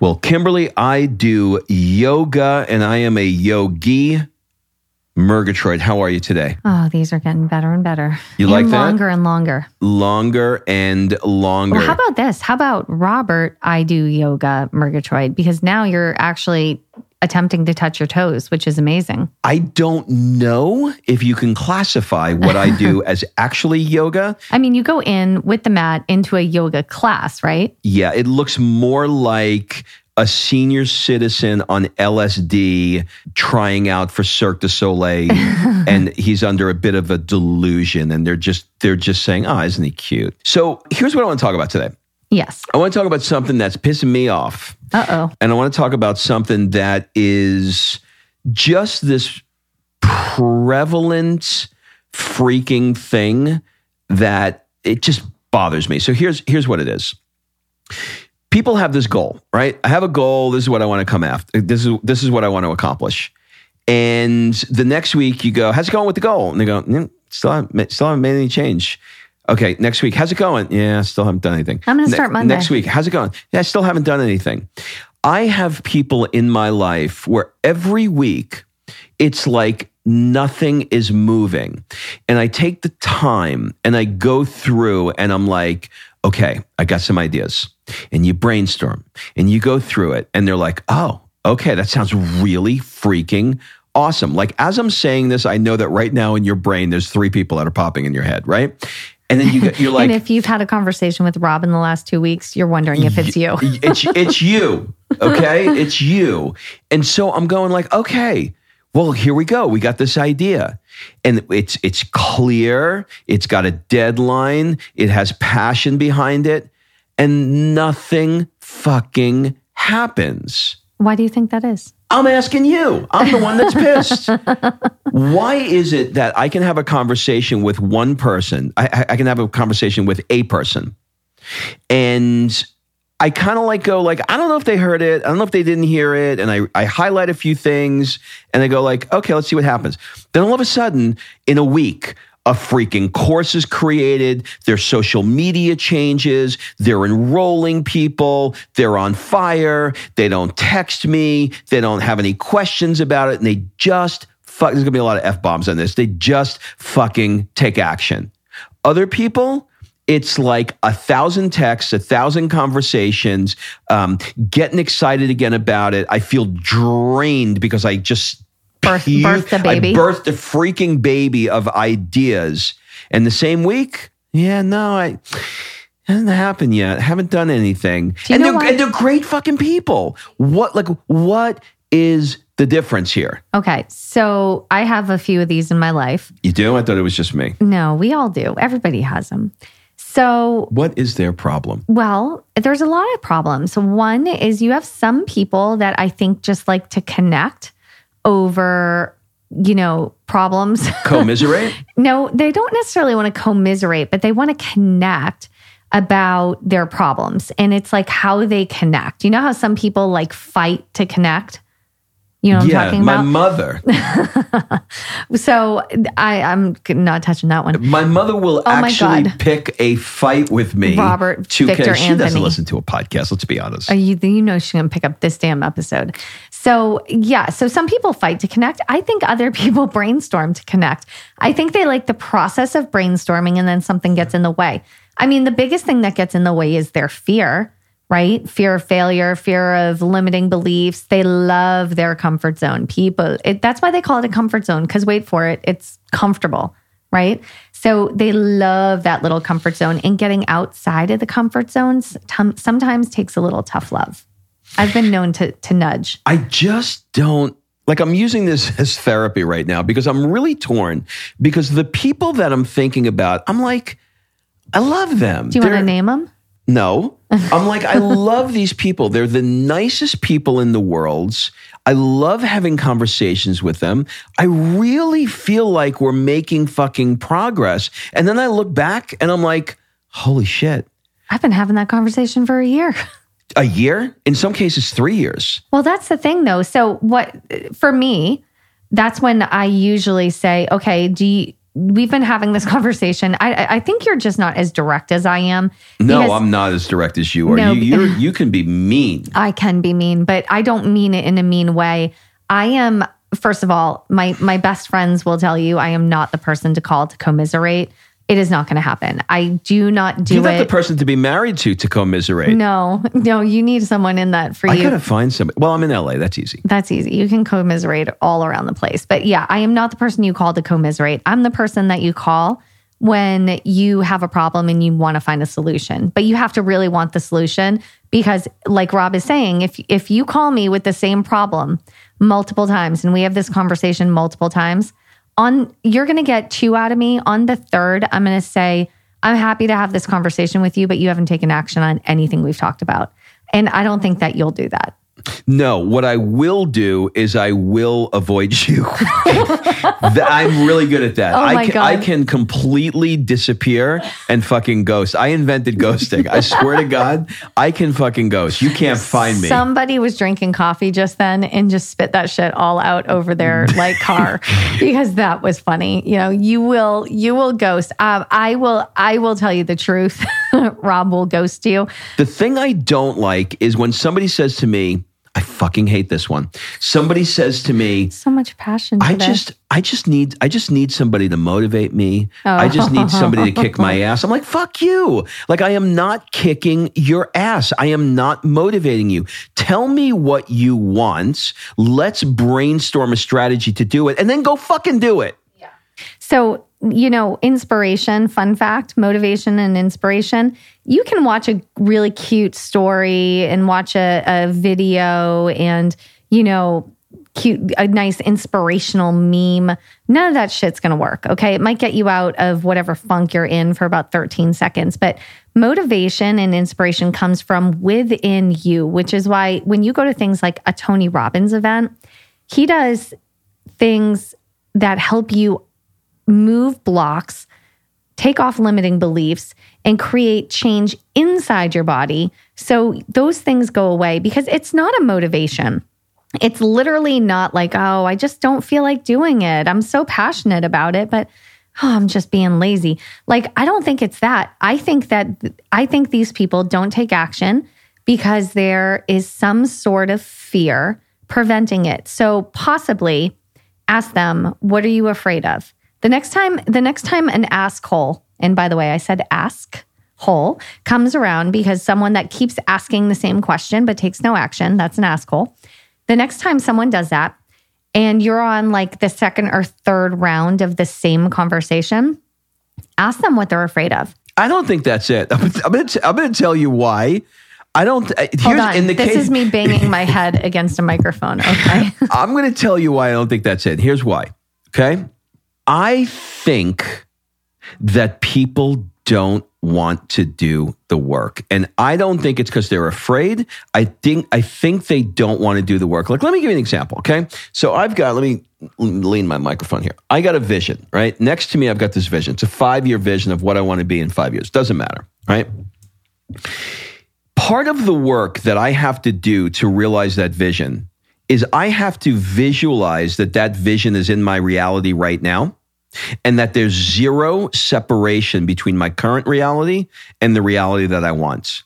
Well, Kimberly, I do yoga and I am a yogi. Murgatroyd, how are you today? Oh, these are getting better and better. You and like that? Longer and longer. Longer and longer. Well, how about this? How about Robert, I do yoga, Murgatroyd? Because now you're actually attempting to touch your toes, which is amazing. I don't know if you can classify what I do as actually yoga. I mean, you go in with the mat into a yoga class, right? Yeah, it looks more like a senior citizen on LSD trying out for Cirque du Soleil and he's under a bit of a delusion and they're just they're just saying, "Oh, isn't he cute?" So, here's what I want to talk about today. Yes. I want to talk about something that's pissing me off. Uh oh. And I want to talk about something that is just this prevalent freaking thing that it just bothers me. So here's here's what it is. People have this goal, right? I have a goal. This is what I want to come after. This is this is what I want to accomplish. And the next week you go, how's it going with the goal? And they go, mm, still haven't, still haven't made any change. Okay, next week, how's it going? Yeah, still haven't done anything. I'm gonna Ne- start Monday. Next week, how's it going? Yeah, I still haven't done anything. I have people in my life where every week it's like nothing is moving. And I take the time and I go through and I'm like, okay, I got some ideas. And you brainstorm and you go through it and they're like, oh, okay, that sounds really freaking awesome. Like as I'm saying this, I know that right now in your brain, there's three people that are popping in your head, right? And then you, you're like, and if you've had a conversation with Rob in the last two weeks, you're wondering if it's you. it's it's you. Okay? It's you. And so I'm going like, okay, well, here we go. We got this idea. And it's it's clear, it's got a deadline, it has passion behind it, and nothing fucking happens. Why do you think that is? I'm asking you. I'm the one that's pissed. Why is it that I can have a conversation with one person? I, I- can have a conversation with a person, and I kind of like go like I don't know if they heard it. I don't know if they didn't hear it, and I I highlight a few things, and I go like, okay, let's see what happens. Then all of a sudden, in a week. A freaking course is created. Their social media changes. They're enrolling people. They're on fire. They don't text me. They don't have any questions about it. And they just fuck. There's gonna be a lot of f bombs on this. They just fucking take action. Other people, it's like a thousand texts, a thousand conversations, um, getting excited again about it. I feel drained because I just Birth- puked- birthed a baby. I birthed a freaking baby of ideas. And the same week, yeah, no, I hasn't happened yet. Haven't done anything. And they're, and they're great fucking people. What like what is the difference here? Okay. So I have a few of these in my life. You do? I thought it was just me. No, we all do. Everybody has them. So, What is their problem? well, there's a lot of problems. One is you have some people that I think just like to connect over, you know, problems. Commiserate? no, they don't necessarily want to commiserate, but they want to connect about their problems. And it's like how they connect. You know how some people like fight to connect? You know what I'm yeah, talking my about? mother. So I, I'm not touching that one. My mother will Oh actually pick a fight with me. Robert to Victor She doesn't listen to a podcast. Let's be honest. Uh, You, you know she's going to pick up this damn episode. So, yeah, so some people fight to connect. I think other people brainstorm to connect. I think they like the process of brainstorming and then something gets in the way. I mean, the biggest thing that gets in the way is their fear, right? Fear of failure, fear of limiting beliefs. They love their comfort zone. People, it, that's why they call it a comfort zone because wait for it, it's comfortable, right? So they love that little comfort zone and getting outside of the comfort zones tom- sometimes takes a little tough love. I've been known to to nudge. I just don't like I'm using this as therapy right now because I'm really torn because the people that I'm thinking about, I'm like, I love them. Do you want to name them? No. I'm like, I love these people. They're the nicest people in the world. I love having conversations with them. I really feel like we're making fucking progress. And then I look back and I'm like, holy shit. I've been having that conversation for a year. A year? In some cases, three years. Well, that's the thing though. So what for me, that's when I usually say, okay, do you, we've been having this conversation. I I- think you're just not as direct as I am. No, I'm not as direct as you are. No, you, you're, you can be mean. I can be mean, but I don't mean it in a mean way. I am first of all, my my best friends will tell you I am not the person to call to commiserate. It is not going to happen. I do not do You're not it. the person to be married to to commiserate. no, no, you need someone in that for I you. I gotta find somebody. Well, I'm in LA. That's easy. That's easy. You can commiserate all around the place. But yeah, I am not the person you call to commiserate. I'm the person that you call when you have a problem and you want to find a solution. But you have to really want the solution because like Rob is saying, if if you call me with the same problem multiple times and we have this conversation multiple times, on you're going to get two out of me. On the third, I'm going to say, "I'm happy to have this conversation with you, but you haven't taken action on anything we've talked about." And I don't think that you'll do that. No, what I will do is I will avoid you. I'm really good at that. Oh I can, God. I can completely disappear and fucking ghost. I invented ghosting. I swear to God, I can fucking ghost. You can't find me. Somebody was drinking coffee just then and just spit that shit all out over their like car because that was funny. You know, you will you will ghost. Um, I will I will tell you the truth. Rob will ghost you. the thing I don't like is when somebody says to me, I fucking hate this one. Somebody says to me, So much passion. I today. just I just need I just need somebody to motivate me. I just need somebody to kick my oh. ass. I'm like, fuck you. Like I am not kicking your ass. I am not motivating you. Tell me what you want. Let's brainstorm a strategy to do it and then go fucking do it. So, you know, inspiration, fun fact, motivation and inspiration. You can watch a really cute story and watch a, a video and, you know, cute, a nice inspirational meme. None of that shit's going to work. Okay. It might get you out of whatever funk you're in for about 13 seconds, but motivation and inspiration comes from within you, which is why when you go to things like a Tony Robbins event, he does things that help you move blocks, take off limiting beliefs, and create change inside your body. So those things go away because it's not a motivation. It's literally not like, oh, I just don't feel like doing it. I'm so passionate about it, but oh, I'm just being lazy. Like, I don't think it's that. I think that, I think these people don't take action because there is some sort of fear preventing it. So possibly ask them, what are you afraid of? The next time, the next time an ask hole, and by the way, I said ask hole comes around because someone that keeps asking the same question but takes no action, that's an ask hole. The next time someone does that and you're on like the second or third round of the same conversation, ask them what they're afraid of. I don't think that's it. I'm, I'm gonna t- I'm gonna tell you why. I don't. uh, Hold Here's on. in the this case. is me banging my head against a microphone. Okay. I'm going to tell you why I don't think that's it. Here's why. Okay. I think that people don't want to do the work. And I don't think it's because they're afraid. I think I think they don't want to do the work. Like let me give you an example, okay? So I've got let me lean my microphone here. I got a vision, right? Next to me I've got this vision. It's a 5-year vision of what I want to be in 5 years. Doesn't matter, right? part of the work that I have to do to realize that vision is I have to visualize that that vision is in my reality right now and that there's zero separation between my current reality and the reality that I want.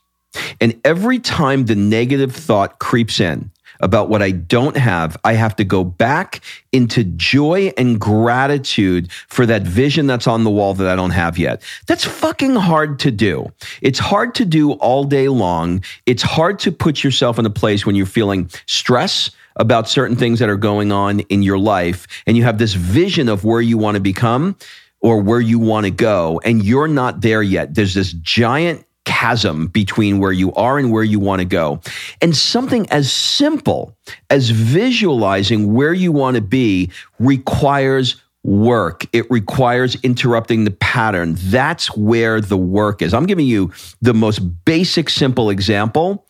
And every time the negative thought creeps in about what I don't have, I have to go back into joy and gratitude for that vision that's on the wall that I don't have yet. That's fucking hard to do. It's hard to do all day long. It's hard to put yourself in a place when you're feeling stress about certain things that are going on in your life and you have this vision of where you want to become or where you want to go and you're not there yet. There's this giant chasm between where you are and where you want to go. And something as simple as visualizing where you want to be requires work. It requires interrupting the pattern. That's where the work is. I'm giving you the most basic, simple example.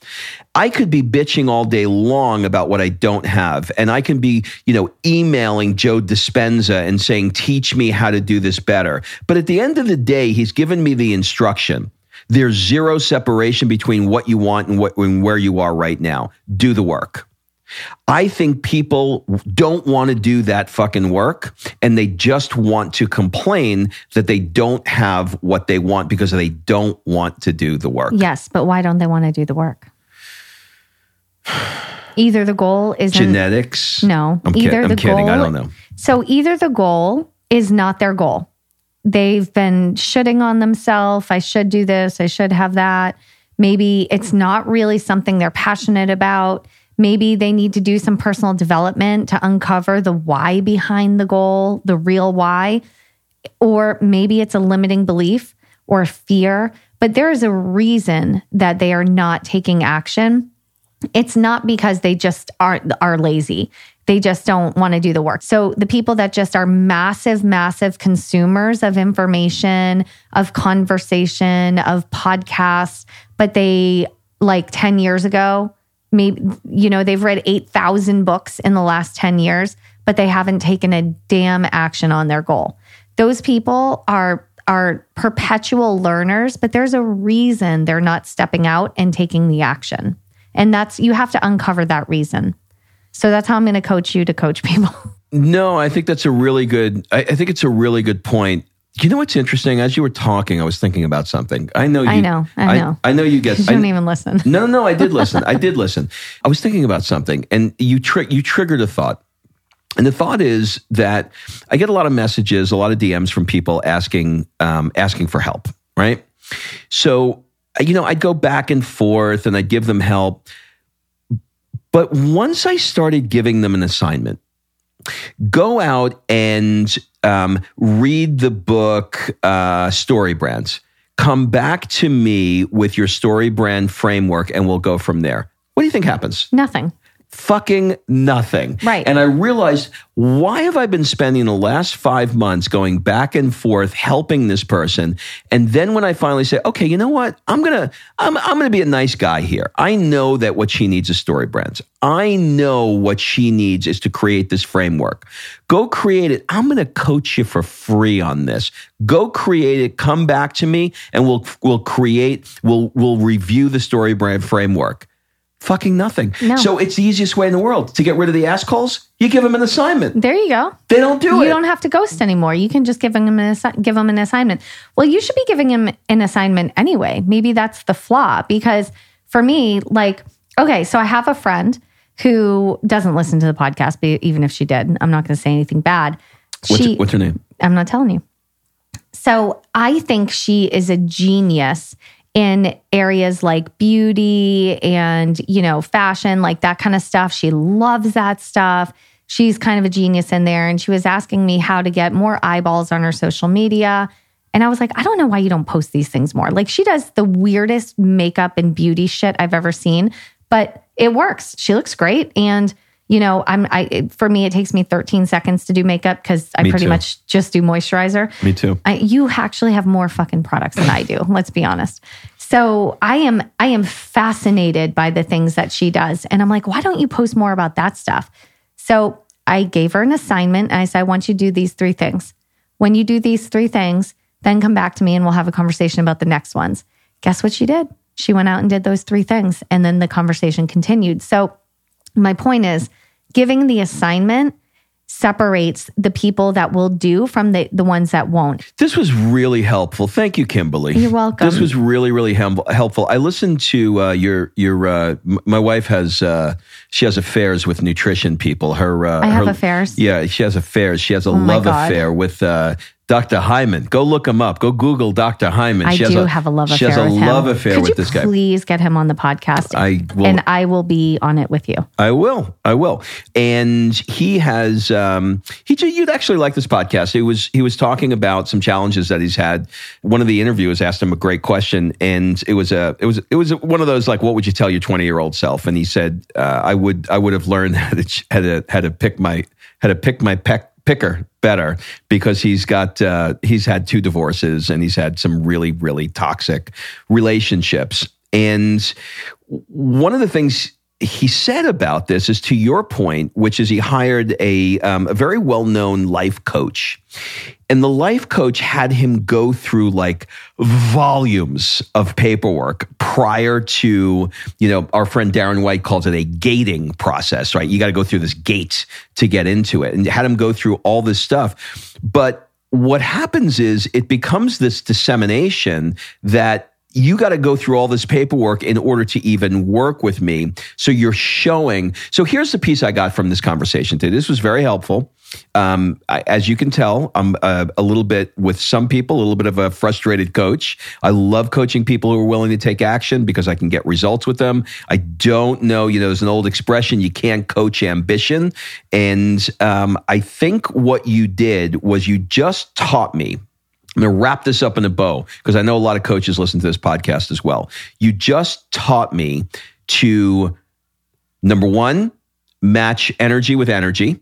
I could be bitching all day long about what I don't have. And I can be, you know, emailing Joe Dispenza and saying, teach me how to do this better. But at the end of the day, he's given me the instruction. There's zero separation between what you want and, what, and where you are right now. Do the work. I think people don't want to do that fucking work and they just want to complain that they don't have what they want because they don't want to do the work. yes, but why don't they want to do the work? Either the goal is Genetics? No, I'm, kid- either I'm the kidding. I don't know. So either the goal is not their goal. They've been shitting on themselves. I should do this. I should have that. Maybe it's not really something they're passionate about. Maybe they need to do some personal development to uncover the why behind the goal, the real why. Or maybe it's a limiting belief or fear, but there is a reason that they are not taking action. It's not because they just aren't are lazy. They just don't want to do the work. So the people that just are massive massive consumers of information of conversation of podcasts but they like 10 years ago maybe you know they've read 8000 books in the last 10 years but they haven't taken a damn action on their goal those people are are perpetual learners but there's a reason they're not stepping out and taking the action and that's, you have to uncover that reason. So that's how I'm going to coach you to coach people. No, I think that's a really good. I, I think it's a really good point. You know what's interesting? As you were talking, I was thinking about something. I know. You, I know, I know. I, know you get. You I- don't even listen. No, no, I did listen. I did listen. I was thinking about something, and you tri- you triggered a thought. And the thought is that I get a lot of messages, a lot of DMs from people asking um, asking for help, right? So you know, I'd go back and forth, and I'd give them help. But once I started giving them an assignment, go out and um, read the book uh, Story Brands. Come back to me with your story brand framework, and we'll go from there. What do you think happens? Nothing. Fucking nothing. Right. And I realized why have I been spending the last five months going back and forth helping this person? And then when I finally say, okay, you know what? I'm gonna I'm I'm gonna be a nice guy here. I know that what she needs is story brands. I know what she needs is to create this framework. Go create it. I'm gonna coach you for free on this. Go create it, come back to me, and we'll we'll create, we'll we'll review the story brand framework. Fucking nothing. No. So it's the easiest way in the world to get rid of the ass calls. You give them an assignment. There you go. They don't do you it. You don't have to ghost anymore. You can just give them an assi- give them an assignment. Well, you should be giving them an assignment anyway. Maybe that's the flaw because for me, like, okay, so I have a friend who doesn't listen to the podcast, but even if she did, I'm not going to say anything bad. what's, she, what's her name? I'm not telling you. So I think she is a genius in areas like beauty and, you know, fashion, like that kind of stuff. She loves that stuff. She's kind of a genius in there. And she was asking me how to get more eyeballs on her social media. And I was like, I don't know why you don't post these things more. Like she does the weirdest makeup and beauty shit I've ever seen, but it works. She looks great. And, you know, I'm, I, for me, it takes me 13 seconds to do makeup because I Me pretty too. much just do moisturizer. Me too. I, you actually have more fucking products than I do. Let's be honest. So I am I am fascinated by the things that she does, and I'm like, why don't you post more about that stuff? So I gave her an assignment, and I said, I want you to do these three things. When you do these three things, then come back to me, and we'll have a conversation about the next ones. Guess what she did? She went out and did those three things, and then the conversation continued. So my point is, giving the assignment separates the people that will do from the, the ones that won't. This was really helpful. Thank you, Kimberly. You're welcome. This was really, really hem- helpful. I listened to uh, your your. Uh, m- my wife has uh, she has affairs with nutrition people. Her uh, I have her- affairs? Yeah, she has affairs. She has a Oh love affair with. Dr. Hyman. Go look him up. Go Google Dr. Hyman. I she do has have a love affair. She has a with him. love affair Could with you this guy. Please get him on the podcast. I will. and I will be on it with you. I will. I will. And he has. Um, he. You'd actually like this podcast. He was. He was talking about some challenges that he's had. One of the interviewers asked him a great question, and it was a. It was. It was one of those like, what would you tell your twenty year old self? And he said, uh, I would. I would have learned how to how to how to pick my how to pick my peck picker better because he's got uh, he's had two divorces and he's had some really really toxic relationships. And one of the things he said about this is to your point, which is he hired a, um, a very well known life coach. And the life coach had him go through like volumes of paperwork prior to, you know, our friend Darren White calls it a gating process, right? You got to go through this gate to get into it and had him go through all this stuff. But what happens is it becomes this dissemination that you got to go through all this paperwork in order to even work with me. So you're showing. So here's the piece I got from this conversation today. This was very helpful. Um, I, as you can tell, I'm uh, a little bit with some people, a little bit of a frustrated coach. I love coaching people who are willing to take action because I can get results with them. I don't know, you know, there's an old expression, you can't coach ambition. And um, I think what you did was you just taught me I'm going to wrap this up in a bow because I know a lot of coaches listen to this podcast as well. You just taught me to, number one, match energy with energy.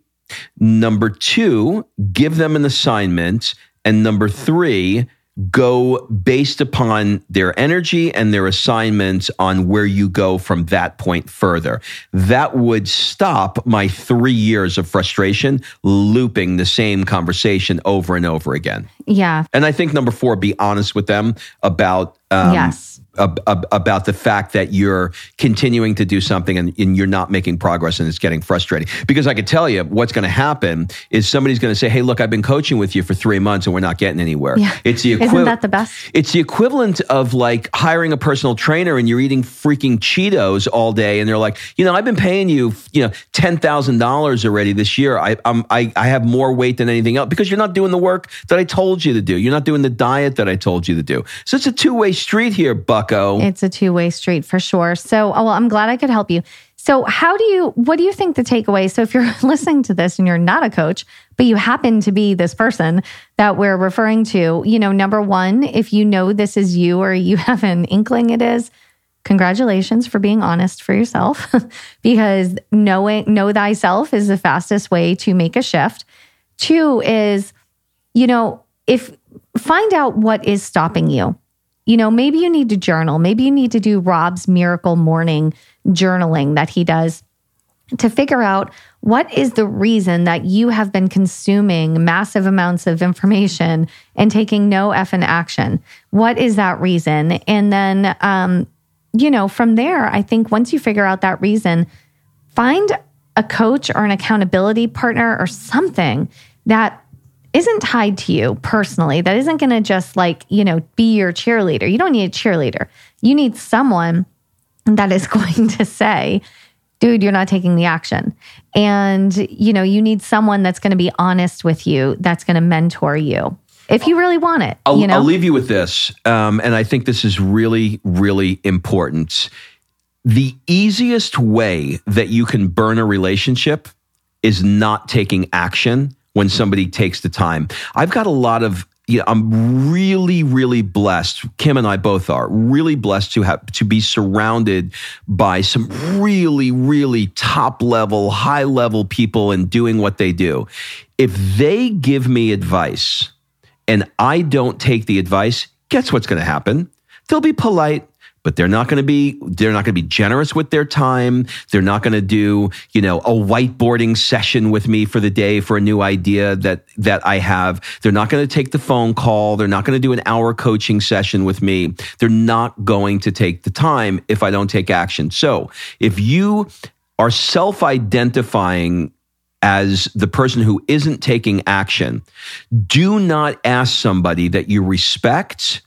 Number two, give them an assignment. And number three, go based upon their energy and their assignments on where you go from that point further. That would stop my three years of frustration looping the same conversation over and over again. Yeah. And I think number four, be honest with them about um, Yes. Ab- ab- about the fact that you're continuing to do something and, and you're not making progress and it's getting frustrating. Because I could tell you what's going to happen is somebody's going to say, "Hey, look, I've been coaching with you for three months and we're not getting anywhere." Yeah. It's the Isn't equivalent. that the best? It's the equivalent of like hiring a personal trainer and you're eating freaking Cheetos all day, and they're like, you know, I've been paying you, you know, ten thousand dollars already this year. I, I'm, I, I have more weight than anything else because you're not doing the work that I told you to do. You're not doing the diet that I told you to do. So it's a two way street here, Bucko. It's a two way street for sure. So, oh, well, I'm glad I could help you. So, how do you, what do you think the takeaway? So, if you're listening to this and you're not a coach, but you happen to be this person that we're referring to, you know, number one, if you know this is you or you have an inkling it is, congratulations for being honest for yourself because knowing, know thyself is the fastest way to make a shift. Two is, you know, if find out what is stopping you you know, maybe you need to journal. Maybe you need to do Rob's miracle morning journaling that he does to figure out what is the reason that you have been consuming massive amounts of information and taking no effing action. What is that reason? And then, um, you know, from there, I think once you figure out that reason, find a coach or an accountability partner or something that isn't tied to you personally, that isn't going to just like, you know, be your cheerleader. You don't need a cheerleader. You need someone that is going to say, dude, you're not taking the action. And, you know, you need someone that's going to be honest with you, that's going to mentor you if you really want it. I'll, you know, I'll leave you with this, um, and I think this is really, really important. The easiest way that you can burn a relationship is not taking action when somebody takes the time. I've got a lot of you know, I'm really, really blessed. Kim and I both are really blessed to have to be surrounded by some really, really top level, high level people and doing what they do. If they give me advice and I don't take the advice, guess what's going to happen? They'll be polite but they're not going to be they're not going to be generous with their time. They're not going to do you know a whiteboarding session with me for the day for a new idea that that i have. They're not going to take the phone call. They're not going to do an hour coaching session with me. They're not going to take the time if i don't take action. So if you are self-identifying as the person who isn't taking action do not ask somebody that you respect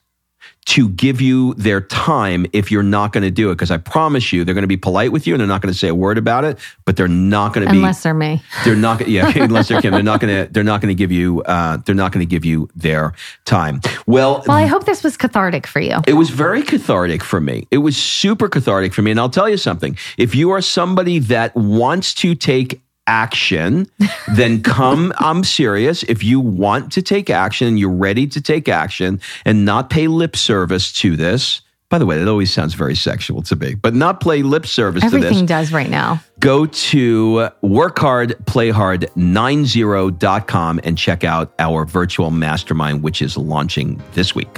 to give you their time if you're not going to do it. Because I promise you, they're going to be polite with you and they're not going to say a word about it. But they're not going to be unless they're me. They're not. Yeah, unless they're Kim. They're not going to. They're not going to give you. Uh, they're not going to give you their time. Well, well, I hope this was cathartic for you. It was very cathartic for me. It was super cathartic for me. And I'll tell you something. If you are somebody that wants to take action, then come. I'm serious. If you want to take action, you're ready to take action and not pay lip service to this. By the way, it always sounds very sexual to me, but not play lip service Everything to this. Everything does right now. Go to workhardplayhard90.com and check out our virtual mastermind, which is launching this week.